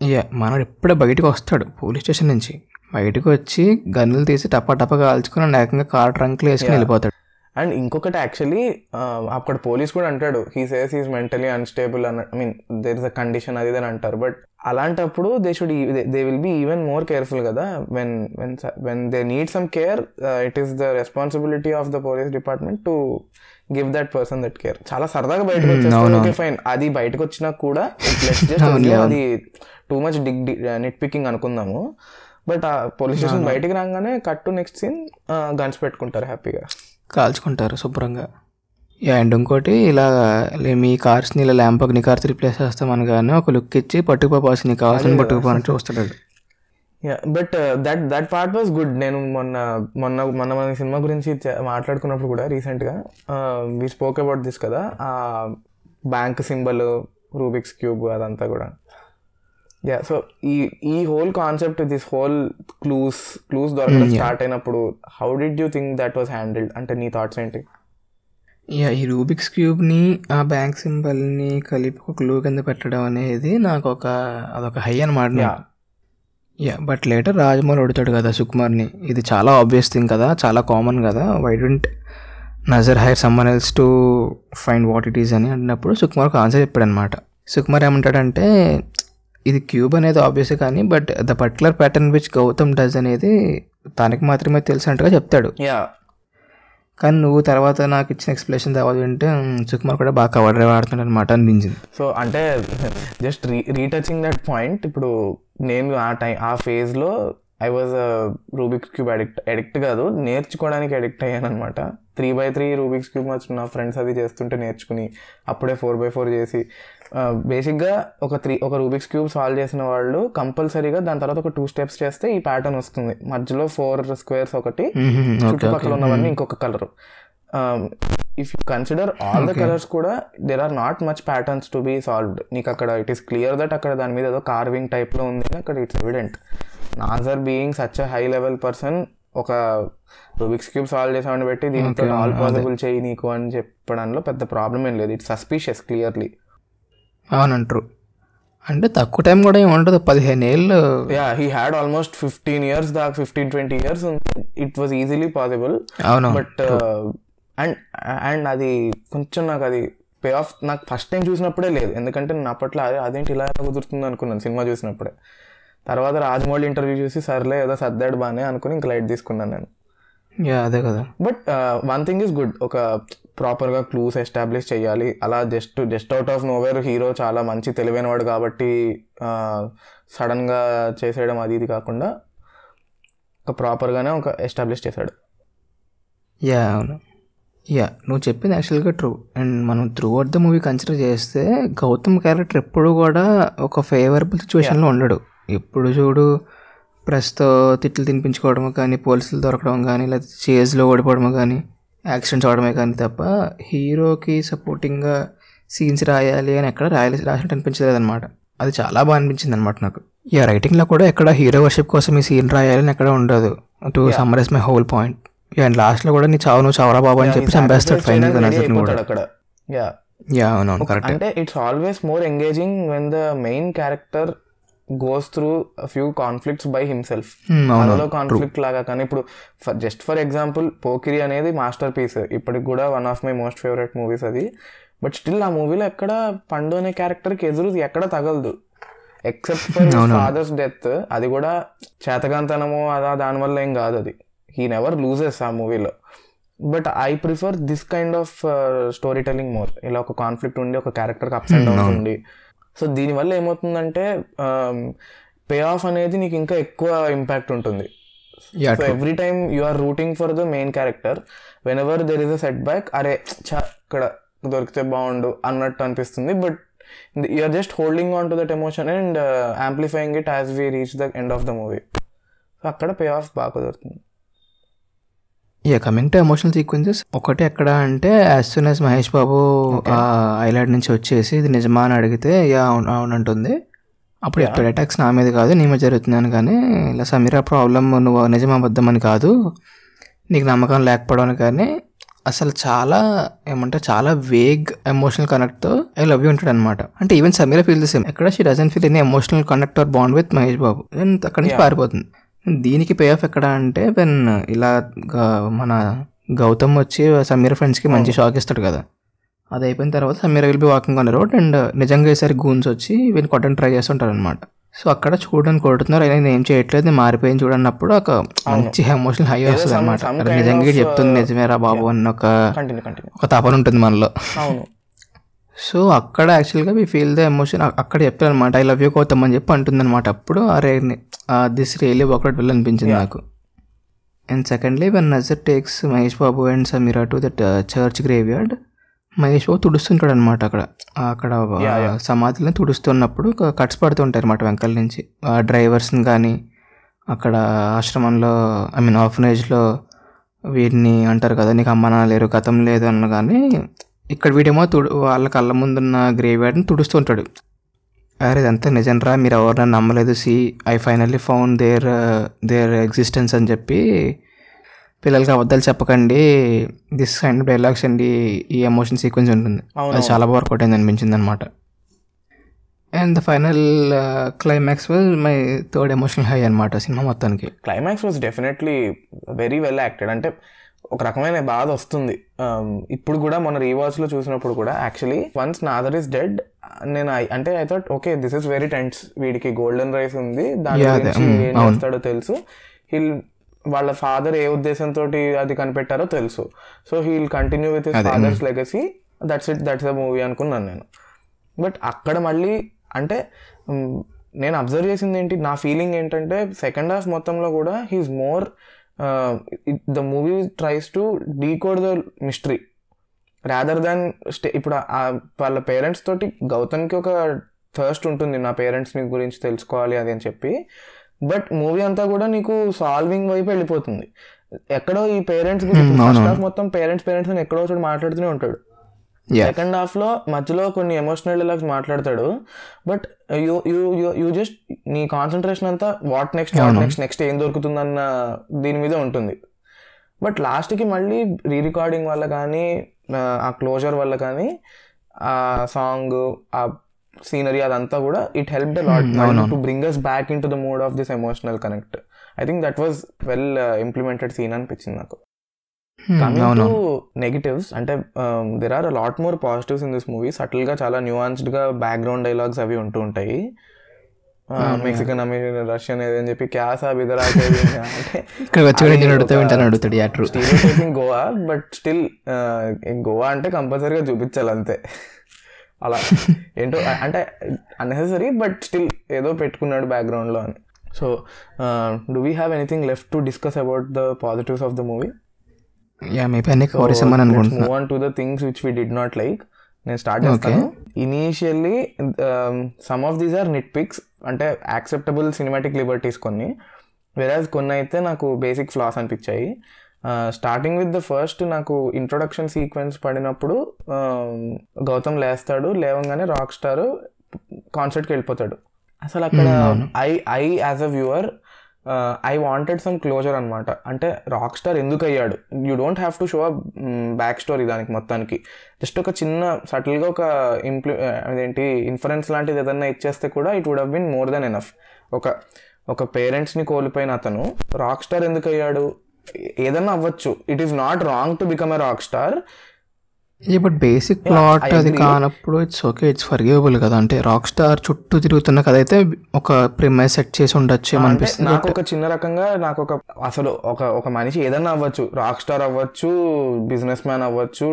యా మనోడు ఇప్పుడే బయటకు వస్తాడు పోలీస్ స్టేషన్ నుంచి. బయటకు వచ్చి గన్నులు తీసి టపా టపా కాల్చుకుని ఏకంగా కార్ ట్రంక్లో వేసుకుని వెళ్ళిపోతాడు. అండ్ ఇంకొకటి యాక్చువల్లీ అక్కడ పోలీస్ కూడా అంటాడు. He says is mentally unstable అన్న I mean there is a condition అది అని అంటారు. బట్ అలాంటప్పుడు they should they will be even more careful కదా. When when when they need some care it is the responsibility of the police department to give that person that care చాలా సరదాగా బయటకు వచ్చేస్తారు okay fine అది బయటకు వచ్చినా కూడా అది too much dig nit picking అనుకుందాము. బట్ ఆ పోలీస్ స్టేషన్ బయటికి రాగానే cut to next scene guns పెట్టుకుంటారు హ్యాపీగా. కాల్చుకుంటారు శుభ్రంగా. అండ్ ఇంకోటి ఇలా మీ కార్స్ని ఇలా ల్యాంప్ నీ కార్స్ రిప్లేస్ చేస్తాం అనగానే ఒక లుక్ ఇచ్చి పట్టుకుపోవాల్సి నీ కావాల్సిన పట్టుకుపోవాలని చూస్తాడు yeah but that that part was good నేను మొన్న మొన్న మొన్న మన సినిమా గురించి మాట్లాడుకున్నప్పుడు కూడా రీసెంట్గా వి స్పోక్ అబౌట్ దిస్ కదా. ఆ బ్యాంక్ సింబల్ రూబిక్స్ క్యూబ్ అదంతా కూడా. యా సో ఈ ఈ whole concept this whole clues clues దొరకడం స్టార్ట్ అయినప్పుడు how did you think that was handled అంటే నీ థాట్స్ ఏంటి? ఈ రూబిక్స్ క్యూబ్ని ఆ బ్యాంక్ సింబల్ని కలిపి ఒక క్లూ కింద పెట్టడం అనేది నాకు ఒక అదొక హై అనమాట yeah yeah but later Rajamouli అడుగుతాడు కదా సుకుమార్ని. ఇది చాలా ఆబ్వియస్ థింగ్ కదా చాలా కామన్ కదా. Why don't Nassar hire someone else to find what it is అని అన్నప్పుడు సుకుమార్ ఒక ఆన్సర్ చెప్పాడు అనమాట సుకుమార్ ఏమంటాడంటే ఇది క్యూబ్ అనేది ఆబ్వియస్ కానీ but the particular pattern which Gautham does అనేది తనకి మాత్రమే తెలిసినట్టుగా చెప్తాడు. యా కానీ నువ్వు తర్వాత నాకు ఇచ్చిన ఎక్స్ప్లెనేషన్ తర్వాత వింటే సుకుమార్ కూడా బాగా కవర్ ఆడుతున్నాడు అనమాట అనిపించింది. సో అంటే just re retouching that point ఇప్పుడు నేను ఆ టైం ఆ ఫేజ్లో I was Rubik's cube addict addict కాదు నేర్చుకోవడానికి అడిక్ట్ అయ్యాను అనమాట three by three Rubik's cube నా ఫ్రెండ్స్ అది చేస్తుంటే నేర్చుకుని అప్పుడే ఫోర్ బై ఫోర్ చేసి బేసిక్గా ఒక త్రీ ఒక రూబిక్స్ క్యూబ్ సాల్వ్ చేసిన వాళ్ళు కంపల్సరీగా దాని తర్వాత ఒక టూ స్టెప్స్ చేస్తే ఈ ప్యాటర్న్ వస్తుంది. మధ్యలో ఫోర్ స్క్వేర్స్ ఒకటి చుట్టుపక్కల ఉన్నవన్నీ ఇంకొక colour if you consider all the colours కూడా there are not much patterns to be solved నీకు అక్కడ ఇట్ ఈస్ క్లియర్ దట్ అక్కడ దాని మీద ఏదో కార్వింగ్ టైప్లో ఉంది అని అక్కడ it's evident Nassar being such a high level person ఒక రూబిక్స్ క్యూబ్ సాల్వ్ చేసామని పెట్టి దీంతో ఆల్ పాసిబుల్ చేయి నీకు అని చెప్పడంలో పెద్ద ప్రాబ్లం ఏం లేదు. ఇట్స్ సస్పీషియస్ క్లియర్లీ అవునంటారు. అంటే తక్కువ టైం కూడా ఏమి ఉండదు పదిహేను ఏళ్ళు. Yeah he had almost fifteen years దాకా fifteen twenty years it was easily possible అవును. బట్ అండ్ అండ్ అది కొంచెం నాకు అది పే ఆఫ్ నాకు ఫస్ట్ టైం చూసినప్పుడే లేదు. ఎందుకంటే నేను అప్పట్లో అదే అదేంటి ఇలా కుదురుతుంది అనుకున్నాను సినిమా చూసినప్పుడే. తర్వాత రాజమౌళి ఇంటర్వ్యూ చూసి సర్లే ఏదో సర్దాడు బానే అనుకుని ఇంకా లైట్ తీసుకున్నాను నేను. యా అదే కదా. But one thing is good ఒక ప్రాపర్గా క్లూస్ ఎస్టాబ్లిష్ చేయాలి. అలా just just out of nowhere hero చాలా మంచి తెలివైన వాడు కాబట్టి సడన్గా చేసేయడం అది ఇది కాకుండా ఒక ప్రాపర్గానే ఒక ఎస్టాబ్లిష్ చేశాడు. యా అవును. యా నువ్వు చెప్పింది యాక్చువల్గా ట్రూ అండ్ మనం throughout the movie consider చేస్తే గౌతమ్ క్యారెక్టర్ ఎప్పుడు కూడా ఒక ఫేవరబుల్ సిచ్యువేషన్లో ఉండడు. ఎప్పుడు చూడు ప్రెస్తో తిట్లు తినిపించుకోవడము కానీ పోలీసులు దొరకడం కానీ లేకపోతే చేజ్లో ఓడిపోవడము కానీ యాక్సిడెంట్స్ అవడమే కానీ తప్ప హీరోకి సపోర్టింగ్గా సీన్స్ రాయాలి అని ఎక్కడ రాయాలి రాసినట్టు అనిపించలేదు అనమాట అది చాలా బాగా అనిపించింది అనమాట నాకు. యా రైటింగ్లో కూడా ఎక్కడ హీరో వర్షిప్ కోసం ఈ సీన్ రాయాలని ఎక్కడ ఉండదు. To summarize my whole point. And లాస్ట్లో కూడా నీ చావు నువ్వు చావరా బాబు అని చెప్పి చంపేస్తాడు నజర్ని కూడా యా యా అవునవును కరెక్ట్ అంటే it's always more engaging when the main character goes through few conflicts by himself అందులో కాన్ఫ్లిక్ట్ లాగా కానీ ఇప్పుడు జస్ట్ ఫర్ ఎగ్జాంపుల్ పోకిరి అనేది మాస్టర్ పీస్ ఇప్పటికి కూడా one of my most favourite movies అది. బట్ స్టిల్ ఆ మూవీలో ఎక్కడ పండు అనే క్యారెక్టర్కి ఎదురు ఎక్కడ తగలదు. ఎక్సెప్ట్ ఫర్ ఫాదర్స్ డెత్ అది కూడా చేతగాంతనమో అదా దానివల్ల ఏం కాదు అది. హీ నెవర్ లూజెస్ ఆ మూవీలో but I prefer this kind of story telling more ఇలా ఒక కాన్ఫ్లిక్ట్ ఉండి ఒక క్యారెక్టర్కి అప్స్ అండ్ డౌన్స్ ఉండి సో దీనివల్ల ఏమవుతుందంటే పే ఆఫ్ అనేది నీకు ఇంకా ఎక్కువ ఇంపాక్ట్ ఉంటుంది. Yeah so every time you are rooting for the main character whenever there is a set back అరే చా ఇక్కడ దొరికితే బాగుండు అన్నట్టు అనిపిస్తుంది. But you are just holding on to that emotion and amplifying it as we reach the end of the movie so అక్కడ pay off బాగా కుదురుతుంది yeah coming to emotional sequences ఒకటి ఎక్కడ అంటే as soon as Mahesh Babu island నుంచి వచ్చేసి ఇది నిజమా అని అడిగితే యా అవును అవునంటుంది. అప్పుడు ఎక్కడ అటాక్స్ నా మీద కాదు నీ మీద జరుగుతున్నాను కానీ ఇలా సమీరా ప్రాబ్లమ్ నువ్వు నిజం అబద్ధం అని కాదు నీకు నమ్మకం లేకపోవడం కానీ అసలు చాలా ఏమంటే చాలా వేగ్ ఎమోషనల్ కనెక్ట్తో ఐ లవ్ యూ ఉంటాడు అనమాట అంటే even Sameera feel the same ఎక్కడ she doesn't feel any emotional connect or bond with Mahesh Babu. అక్కడి నుంచి పారిపోతుంది. దీనికి పే ఆఫ్ ఎక్కడ అంటే వెన్ ఇలా మన గౌతమ్ వచ్చి సమీర ఫ్రెండ్స్కి మంచి షాక్ ఇస్తాడు కదా. అది అయిపోయిన తర్వాత Sameera will be walking on road and నిజంగా ఈసారి గూన్స్ వచ్చి వీళ్ళు కొట్టని ట్రై చేస్తుంటారు అనమాట సో అక్కడ చూడని కొడుతున్నారు అయినా నేను ఏం చేయట్లేదు నేను మారిపోయింది చూడన్నప్పుడు ఒక మంచి ఎమోషనల్ హై వస్తుంది అనమాట నిజంగా చెప్తుంది నిజమేరా బాబు అన్న ఒక ఒక తపన ఉంటుంది మనలో. సో అక్కడ యాక్చువల్గా వి ఫీల్ ద ఎమోషన్ అక్కడ చెప్తారు అనమాట ఐ లవ్ యూ గౌతమ్ అని చెప్పి అంటుంది అనమాట అప్పుడు అరే దిస్ రియలీ వర్కౌట్ వెళ్ళి అనిపించింది నాకు. And secondly when Nassar takes Mahesh Babu and Sameera to that church graveyard Mahesh Babu తుడుస్తుంటాడు అనమాట అక్కడ అక్కడ ఆ, సమాధిని తుడుస్తున్నప్పుడు కట్స్ పడుతుంటారు అనమాట వెంకల నుంచి. డ్రైవర్స్ని కానీ అక్కడ ఆశ్రమంలో ఐ మీన్ ఆఫనేజ్లో వీరిని అంటారు కదా నీకు అమ్మ లేరు గతం లేదు అన్న కానీ ఇక్కడ వీడేమో తుడు వాళ్ళ కళ్ళ ముందున్న గ్రేవ్ యార్డ్ని తుడుస్తుంటాడు అరే ఇదంతా నిజంరా? మీరు ఎవరు నన్ను నమ్మలేదు? See I finally found their their existence అని చెప్పి పిల్లలకి అబద్ధాలు చెప్పకండి. దిస్ కైండ్ ఆఫ్ డైలాగ్స్ అండి ఈ ఎమోషన్ సీక్వెన్స్ ఉంటుంది. అది చాలా బాగా వర్కౌట్ అయింది అనిపించింది అనమాట and the final climax was my third emotional high అనమాట సినిమా మొత్తానికి. Climax was definitely very well acted అంటే ఒక రకమైన బాధ వస్తుంది. Um, ఇప్పుడు కూడా మన రీవాచ్లో చూసినప్పుడు కూడా actually once Nassar is dead నేను అంటే I thought okay this is very tense వీడికి గోల్డెన్ రైస్ ఉంది. దాని గురించి ఏం. చేస్తాడో తెలుసు. హిల్ వాళ్ళ ఫాదర్ ఏ ఉద్దేశంతో అది కనిపెట్టారో తెలుసు. So he'll continue with his father's legacy that's it that's the movie అనుకున్నాను నేను. బట్ అక్కడ మళ్ళీ అంటే నేను అబ్జర్వ్ చేసింది ఏంటి? నా ఫీలింగ్ ఏంటంటే సెకండ్ హాఫ్ మొత్తంలో కూడా he's more the movie tries to decode the mystery rather than stay ఇప్పుడు వాళ్ళ పేరెంట్స్ తోటి గౌతమ్కి ఒక థర్స్ట్ ఉంటుంది. నా పేరెంట్స్ మీ గురించి తెలుసుకోవాలి అది అని చెప్పి. బట్ మూవీ అంతా కూడా నీకు సాల్వింగ్ వైపు వెళ్ళిపోతుంది. ఎక్కడో ఈ పేరెంట్స్ గురించి ఫస్ట్ హాఫ్ మొత్తం పేరెంట్స్ పేరెంట్స్ ఎక్కడో చోటు మాట్లాడుతూనే ఉంటాడు. సెకండ్ హాఫ్లో మధ్యలో కొన్ని ఎమోషనల్ డైలాగ్స్ మాట్లాడతాడు. But you you you just నీ కాన్సన్ట్రేషన్ అంతా what next what next next ఏం దొరుకుతుందన్న దీని మీద ఉంటుంది. బట్ లాస్ట్కి మళ్ళీ రీ రికార్డింగ్ వల్ల కానీ ఆ క్లోజర్ వల్ల కానీ ఆ సాంగ్ ఆ సీనరీ అదంతా కూడా it help the lot to bring us back into the mood of this emotional connect I think that was well implemented scene అనిపించింది నాకు. కమింగ్ టు నెగిటివ్స్ అంటే there are lot more positives in this movie సటిల్గా చాలా న్యూయాన్స్డ్గా background dialogues అవి ఉంటూ ఉంటాయి. Mexican American Russian ఏదని చెప్పి క్యాసా బిదరా అంటే ఇక్కడ వచ్చి కూడా నేను అడుగుతా వింటాను అడుగుతాడు yeah true stereotyping Goa but still Goa అంటే కంపల్సరీగా చూపించాలి అంతే. అలా. ఏంటో అంటే అన్నెసరీ బట్ స్టిల్ ఏదో పెట్టుకున్నాడు బ్యాక్గ్రౌండ్లో అని. So do we have anything left to discuss about the positives of the movie yeah maybe అన్ని కవర్ చేసామని move on to the things which we did not like నేను స్టార్ట్ చేస్తాను. Initially some of these are nit picks అంటే acceptable cinematic liberties కొన్ని. వెరాజ్ కొన్ని అయితే నాకు బేసిక్ ఫ్లాస్ అనిపించాయి. స్టార్టింగ్ విత్ ద ఫస్ట్ నాకు ఇంట్రొడక్షన్ సీక్వెన్స్ పడినప్పుడు um, గౌతమ్ లేస్తాడు లేవంగానే రాక్ స్టార్ కాన్సర్ట్కి వెళ్ళిపోతాడు. అసలు అక్కడ I I as a viewer I wanted some closure అనమాట అంటే రాక్ స్టార్ ఎందుకు అయ్యాడు you don't have to show a back story దానికి మొత్తానికి. జస్ట్ ఒక చిన్న సటిల్గా ఒక ఇంప్లి అదేంటి ఇన్ఫరెన్స్ లాంటిది ఏదన్నా ఇచ్చేస్తే కూడా it would have been more than enough ఒక ఒక పేరెంట్స్ని కోల్పోయిన అతను రాక్ స్టార్ ఎందుకు అయ్యాడు ఏదన్నా అవ్వచ్చు. It is not wrong to become a rock star but basic plot అది. కానప్పుడు ఇట్స్ ఓకే ఇట్స్ ఫర్గేబుల్ కదా. అంటే రాక్ స్టార్ చుట్టూ తిరుగుతున్న కథ అయితే ఒక ప్రిమైజ్ సెట్ చేసి ఉండొచ్చు అనిపిస్తుంది నాకు ఒక చిన్న రకంగా నాకు ఒక అసలు ఒక ఒక మనిషి ఏదన్నా అవ్వచ్చు రాక్ స్టార్ అవ్వచ్చు బిజినెస్ మ్యాన్ అవ్వచ్చు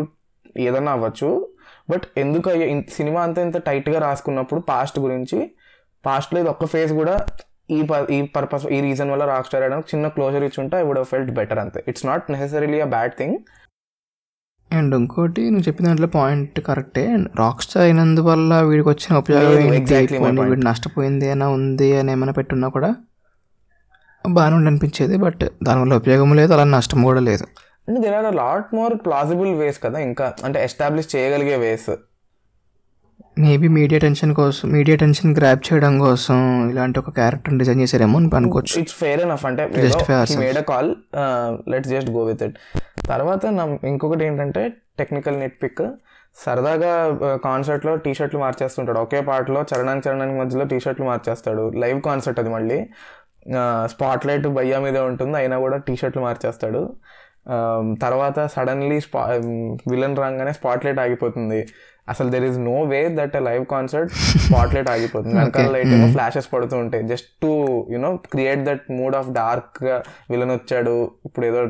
ఏదన్నా అవ్వచ్చు. బట్ ఎందుకు సినిమా అంతా ఇంత టైట్గా రాసుకున్నప్పుడు పాస్ట్ గురించి పాస్ట్లో ఇది ఒక్క ఫేజ్ కూడా ఈ ప ఈ పర్పస్ ఈ రీజన్ వల్ల రాక్ స్టార్ అయ్యడానికి చిన్న క్లోజర్ ఇచ్చుంటే ఐ వుడ్ ఫెల్ట్ బెటర్ అంతే. It's not necessarily a bad thing and ఇంకోటి నువ్వు చెప్పిన దాంట్లో పాయింట్ కరెక్టే. రాక్ స్టార్ అయినందువల్ల వీడికి వచ్చిన ఉపయోగం ఏంటి. వీడు నష్టపోయింది అయినా ఉంది అని ఏమైనా పెట్టున్నా కూడా బాగానే ఉండి అనిపించేది బట్ దానివల్ల ఉపయోగం లేదు అలా నష్టం కూడా లేదు. అంటే there are lot more plausible ways కదా ఇంకా అంటే ఎస్టాబ్లిష్ చేయగలిగే వేస్ మేబీ మీడియా టెన్షన్ కోసం మీడియా టెన్షన్ గ్రాప్ చేయడం కోసం ఇలాంటి ఒక క్యారెక్టర్ డిజైన్ చేశారేమో అని అనుకోవచ్చు. ఇట్స్ ఫెయిర్ ఎనఫ్ అంటే ourselves. Made a call let's just go with it తర్వాత నా ఇంకొకటి ఏంటంటే టెక్నికల్ నెట్ పిక్ సరదాగా కాన్సర్ట్లో టీ షర్ట్లు మార్చేస్తుంటాడు. ఒకే పాటలో చరణానికి చరణానికి మధ్యలో టీ షర్ట్లు మార్చేస్తాడు. లైవ్ కాన్సర్ట్ అది మళ్ళీ. స్పాట్ లైట్ బయ్యా మీదే ఉంటుంది అయినా కూడా టీ షర్ట్లు మార్చేస్తాడు. తర్వాత సడన్లీ స్పా విలన్ రాగానే స్పాట్ లైట్ ఆగిపోతుంది. అసలు there is no way that a live concert spotlight ఆగిపోతుంది. వెనకాల లైట్ ఏమో ఫ్లాషెస్ పడుతూ ఉంటాయి. Just to you know create that mood of డార్క్గా విలన్ వచ్చాడు. ఇప్పుడు ఏదో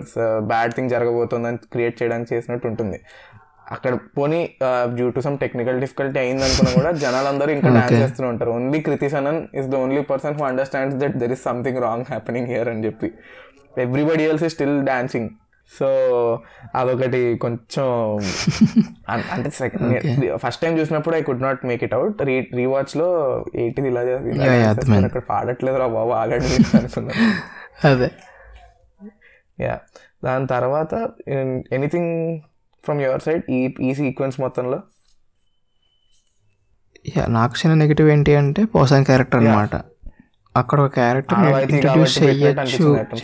బ్యాడ్ థింగ్ జరగబోతుందని క్రియేట్ చేయడానికి చేసినట్టు ఉంటుంది. అక్కడ పోనీ due to some technical difficulty అయింది అనుకున్నా కూడా జనాలందరూ ఇంకా డాన్స్ చేస్తూ ఉంటారు. Only Kriti Sanon is the only person who understands that there is something wrong happening here అని చెప్పి. Everybody else is still dancing so అదొకటి కొంచెం అంటే సెకండ్ ఫస్ట్ టైం చూసినప్పుడు I could not make it out. రీ రీవాచ్లో ఏంటిది ఇలా అక్కడ పాడట్లేదు రా బాబు ఆగండి అనుకున్నాను అదే. యా దాని తర్వాత ఎనీథింగ్ ఫ్రమ్ యువర్ సైడ్ ఈ ఈ సీక్వెన్స్ మొత్తంలో? యా నాకు చిన్న నెగిటివ్ ఏంటి అంటే పోసాన్ క్యారెక్టర్ అన్నమాట. అక్కడ ఒక క్యారెక్టర్ ఇంట్రడ్యూస్ అక్కడ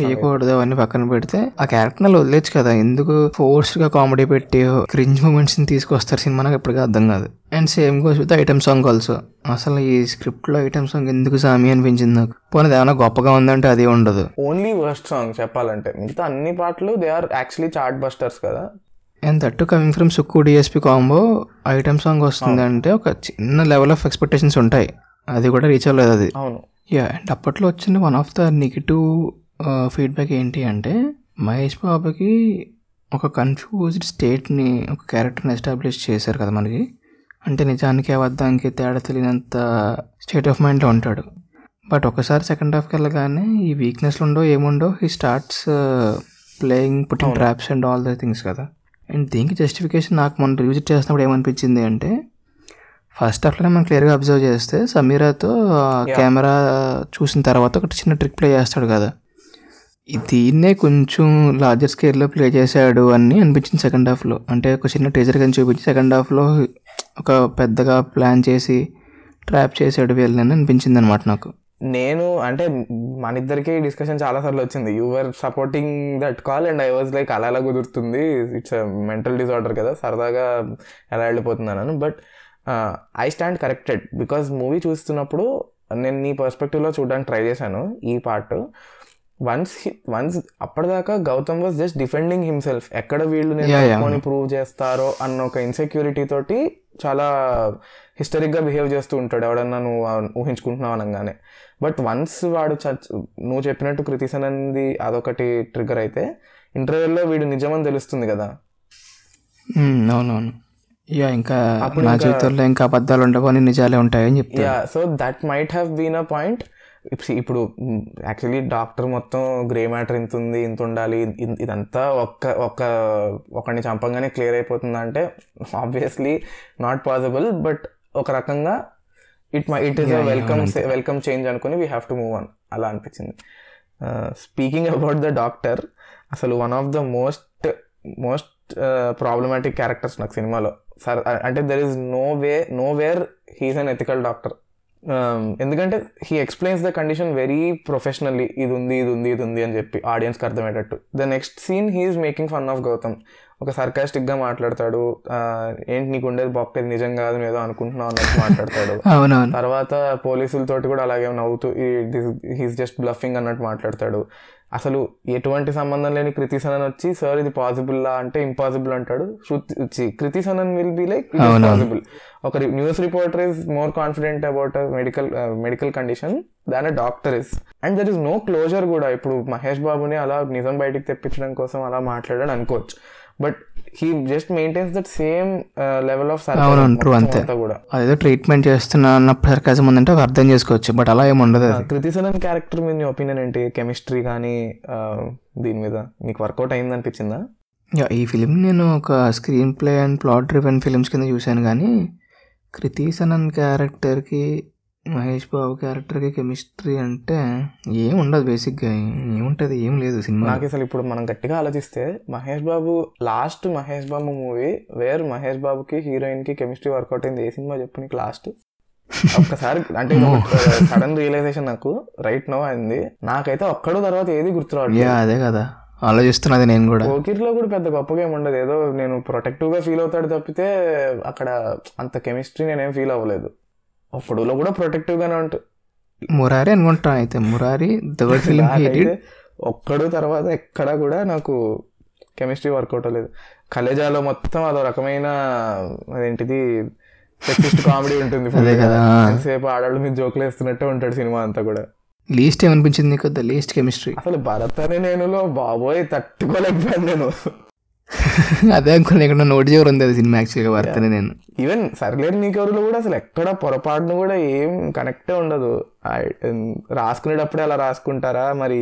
చెయ్యకూడదు అవన్నీ పక్కన పెడితే ఆ క్యారెక్టర్ అలా వదిలేచ్చు కదా. ఎందుకు ఫోర్స్గా కామెడీ పెట్టి క్రింజ్ మూమెంట్స్ని తీసుకొస్తారు సినిమా నాకు ఎప్పటికీ అర్థం కాదు. And same goes with item song also అసలు ఈ స్క్రిప్ట్లో ఐటమ్ సాంగ్ ఎందుకు సామి అనిపించింది నాకు? పోనీ ఏమైనా గొప్పగా ఉందంటే అది ఉండదు. ఓన్లీ వర్స్ట్ సాంగ్ చెప్పాలంటే. మిగతా అన్ని పాటలు they are actually chart busters కదా. And that coming from Sukku DSP combo item song వస్తుంది అంటే ఒక చిన్న లెవెల్ ఆఫ్ ఎక్స్పెక్టేషన్స్ ఉంటాయి. అది కూడా రీచ్ అవ్వలేదు అది. అవును. యా అండ్ అప్పట్లో వచ్చిన one of the negative feedback ఏంటి అంటే మహేష్ బాబుకి ఒక కన్ఫ్యూజ్డ్ స్టేట్ని ఒక క్యారెక్టర్ని ఎస్టాబ్లిష్ చేశారు కదా మనకి. అంటే నిజానికి అబద్ధానికి తేడా తెలియనంత స్టేట్ ఆఫ్ మైండ్లో ఉంటాడు. బట్ ఒకసారి సెకండ్ హాఫ్కి వెళ్ళగానే ఈ వీక్నెస్లు ఉండో ఏముండో he starts playing putting traps and all the things కదా. అండ్ దీనికి జస్టిఫికేషన్ నాకు మొన్న రివిజిట్ చేసినప్పుడు ఏమనిపించింది అంటే ఫస్ట్ హాఫ్లోనే మనం క్లియర్గా అబ్జర్వ్ చేస్తే సమీరాతో కెమెరా చూసిన తర్వాత ఒకటి చిన్న ట్రిక్ ప్లే చేస్తాడు కదా. దీన్నే కొంచెం లార్జర్ స్కేల్లో ప్లే చేశాడు అని అనిపించింది సెకండ్ హాఫ్లో అంటే ఒక చిన్న టీజర్ కానీ చూపించి సెకండ్ హాఫ్లో ఒక పెద్దగా ప్లాన్ చేసి ట్రాప్ చేసాడు వీళ్ళని అనిపించింది అనమాట నాకు. నేను అంటే మన ఇద్దరికి డిస్కషన్ చాలా సార్లు వచ్చింది. You were supporting that call and I was like అలా ఎలా కుదురుతుంది. ఇట్స్ మెంటల్ డిజార్డర్ కదా. సరదాగా ఎలా వెళ్ళిపోతున్నాను but I stand corrected because movie చూస్తున్నప్పుడు నేను నీ పర్స్పెక్టివ్లో చూడడానికి ట్రై చేశాను ఈ పార్ట్ వన్స్ వన్స్ అప్పటిదాకా Gautham was just defending himself ఎక్కడ వీళ్ళు నేను ప్రూవ్ చేస్తారో అన్న ఒక ఇన్సెక్యూరిటీ తోటి చాలా హిస్టరిక్గా బిహేవ్ చేస్తూ ఉంటాడు. ఎవడన్నా నువ్వు ఊహించుకుంటున్నావు అనగానే. బట్ వన్స్ వాడు నువ్వు చెప్పినట్టు కృతిసన్ అనేది అదొకటి ట్రిగర్ అయితే ఇంటర్వ్యూలో వీడు నిజమని తెలుస్తుంది కదా. మ్మ్, అవునవును. యా ఇంకా నా జీవితంలో ఇంకా అబద్ధాలు ఉండవు అని నిజాలే ఉంటాయని చెప్తాను yeah so that might have been a point ఇప్పుడు యాక్చువల్లీ డాక్టర్ మొత్తం గ్రే మ్యాటర్ ఇంత ఉంది ఇంత ఉండాలి ఇదంతా ఒక్క ఒక్క ఒకరిని చంపంగానే క్లియర్ అయిపోతుంది అంటే ఆబ్వియస్లీ నాట్ పాసిబుల్ బట్ ఒక రకంగా it my it is Yeah, yeah, welcome. Welcome change అనుకుని we have to move on అలా అనిపించింది. స్పీకింగ్ అబౌట్ ద డాక్టర్ అసలు one of the most most problematic characters నాకు సినిమాలో సార్ అంటే there is no way no where he's unethical doctor ఎందుకంటే he explains the condition very professionally ఇది ఉంది ఇది ఉంది ఇది ఉంది అని చెప్పి ఆడియన్స్కి అర్థమయ్యేటట్టు. The next scene he is making fun of Gautham ఒక సర్కాస్టిక్గా మాట్లాడతాడు. ఏంటి నీకు ఉండేది బొక్క ఇది నిజం కాదు ఏదో అనుకుంటున్నావు అన్నట్టు మాట్లాడతాడు. తర్వాత పోలీసులతోటి కూడా అలాగే నవ్వుతూ హీస్ జస్ట్ బ్లఫింగ్ అన్నట్టు మాట్లాడతాడు. అసలు ఎటువంటి సంబంధం లేని కృతి సనన్ వచ్చి సార్ ఇది పాసిబుల్ లా? అంటే ఇంపాసిబుల్ అంటాడు. Kriti Sanon will be like possible ఒక news reporter is more confident about medical medical condition than doctor is and there is no closure కూడా. ఇప్పుడు మహేష్ బాబుని అలా నిజం బయటికి తెప్పించడం కోసం అలా మాట్లాడాడు అనుకోవచ్చు. But he just maintains that same level of అవునవును, true, అంతే. కూడా. అదేదో ట్రీట్మెంట్ చేస్తున్నా సర్కాజం ఉందంటే అర్థం చేసుకోవచ్చు బట్ అలా ఏమి ఉండదు కృతి సనన్ క్యారెక్టర్ మీద నీ ఒపీనియన్ ఏంటి? కెమిస్ట్రీ కానీ దీని మీద నీకు వర్కౌట్ అయింది అనిపించిందా ఈ ఫిలిం నేను ఒక screenplay and plot driven films కింద చూశాను కానీ కృతి సనన్ క్యారెక్టర్కి మహేష్ బాబు క్యారెక్టర్కి కెమిస్ట్రీ అంటే ఏం ఉండదు బేసిక్గా ఏముంటుంది? ఏం లేదు సినిమా నాకు అసలు ఇప్పుడు మనం గట్టిగా ఆలోచిస్తే Mahesh Babu last Mahesh Babu movie where Mahesh బాబుకి హీరోయిన్కి కెమిస్ట్రీ వర్కౌట్ అయింది. ఏ సినిమా చెప్పు నీకు లాస్ట్ ఒక్కసారి అంటే సడన్ రియలైజేషన్ నాకు. రైట్ నో అయింది. నాకైతే ఒక్కడో తర్వాత ఏది గుర్తు రావట్లేదు యా అదే కదా. ఆలోచిస్తున్నది నేను కూడా. పోకిర్లో కూడా పెద్ద గొప్పగా ఏమి ఉండదు. ఏదో నేను ప్రొటెక్టివ్గా ఫీల్ అవుతాడు తప్పితే అక్కడ అంత కెమిస్ట్రీ నేనేం ఫీల్ అవ్వలేదు. ఒక్కడులో కూడా ప్రొటెక్టివ్ గానే ఉంటుంది. మురారి అనుకుంటాను అయితే మురారి థర్డ్ ఫిలిం ఒక్కడు తర్వాత ఎక్కడా కూడా నాకు కెమిస్ట్రీ వర్కౌట్ అవ్వలేదు కలేజాలో మొత్తం అదో రకమైన అదేంటిది సెక్సిస్ట్ కామెడీ ఉంటుంది అదే. కదా. ఎంతసేపు ఆడవాళ్ళ మీద జోకులు వేస్తున్నట్టే ఉంటాడు సినిమా అంతా కూడా. లీస్ట్ ఏమనిపించింది నీకు? లీస్ట్ కెమిస్ట్రీ అసలు భరత్ అనే నేనులో బాబోయ్ తట్టుకోలేకపోయాను నేను. అదే అనుకున్నా ఇక్కడ నోటి చివరి ఉంది అది సినిమా యాక్చువల్గా వర్తనే నేను. ఈవెన్ సర్లేరు నీకెవరులో కూడా అసలు ఎక్కడ పొరపాటును కూడా ఏం కనెక్టే ఉండదు. రాసుకునేటప్పుడే అలా రాసుకుంటారా? మరి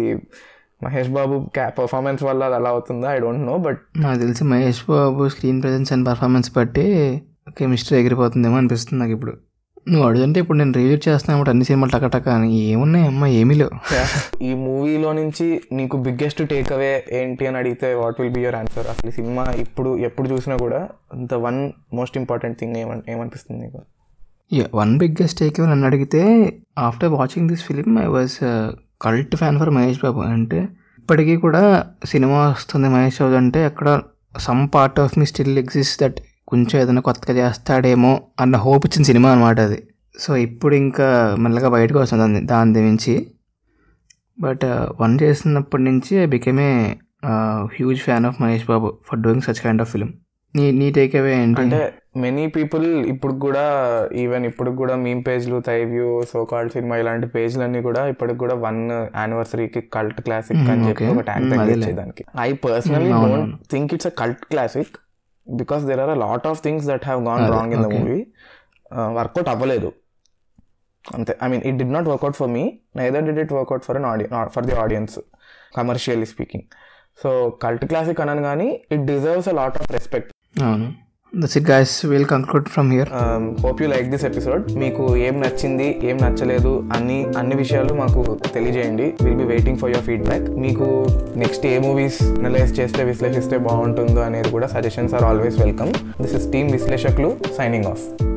మహేష్ బాబు పర్ఫార్మెన్స్ వల్ల అది అలా అవుతుందా? ఐ డోంట్ నో బట్ నాకు తెలిసి Mahesh Babu screen presence and performance బట్టి కెమిస్ట్రీ ఎగిరిపోతుందేమో అనిపిస్తుంది నాకు ఇప్పుడు. నువ్వు అడుగుతుంటే ఇప్పుడు నేను రివ్యూ చేస్తున్నాను అన్ని సినిమాలు టకటక అని. ఏమున్నాయి అమ్మ ఏమీ లేవు. ఈ మూవీలో నుంచి నీకు బిగ్గెస్ట్ టేక్ అవే ఏంటి అని అడిగితే what will be your answer అసలు ఈ సినిమా ఇప్పుడు ఎప్పుడు చూసినా కూడా the one most important thing ఏమన్ ఏమనిపిస్తుంది నీకు? వన్ బిగ్గెస్ట్ టేక్ నన్ను అడిగితే after watching this film I was cult fan for Mahesh Babu. అంటే ఇప్పటికీ కూడా సినిమా వస్తుంది మహేష్ బాబు అంటే అక్కడ some part of me still exist that కొంచెం ఏదైనా కొత్తగా చేస్తాడేమో అన్న హోప్ ఇచ్చిన సినిమా అనమాట అది సో ఇప్పుడు ఇంకా మెల్లగా బయటకు వస్తుంది దాన్ని దాని మించి బట్ వన్ చేసినప్పటి నుంచి I became a huge fan of Mahesh Babu for doing such kind of film నీ నీ టేక్ అవే ఏంటి అంటే మెనీ పీపుల్ ఇప్పుడు కూడా ఈవెన్ ఇప్పుడు కూడా మీమ్ పేజ్లు థైవ్యూ సో కాల్డ్ సినిమా ఇలాంటి పేజ్లన్నీ కూడా ఇప్పటికి కూడా వన్ యానివర్సరీకి కల్ట్ క్లాసిక్ అని చెప్పి okay. ఒక ట్యాగ్ Mm, అదేలే. తగ్గించేదానికి I personally don't. Think it's a cult classic because there are a lot of things that have gone wrong in the. Movie work out అవ్వలేదు. అంతే. I mean it did not work out for me neither did it work out for an audience for the audience commercially speaking so cult classic అనను కానీ it deserves a lot of respect that's it guys will conclude from here hope you like this episode మీకు ఏం నచ్చింది ఏం నచ్చలేదు అన్ని అన్ని విషయాలు మాకు తెలియజేయండి. Will be waiting for your feedback మీకు నెక్స్ట్ ఏ మూవీస్ అనలైజ్ చేస్తే విశ్లేషిస్తే బాగుంటుందో అనేది కూడా suggestions are always welcome this is team విశ్లేషకులు సైనింగ్ ఆఫ్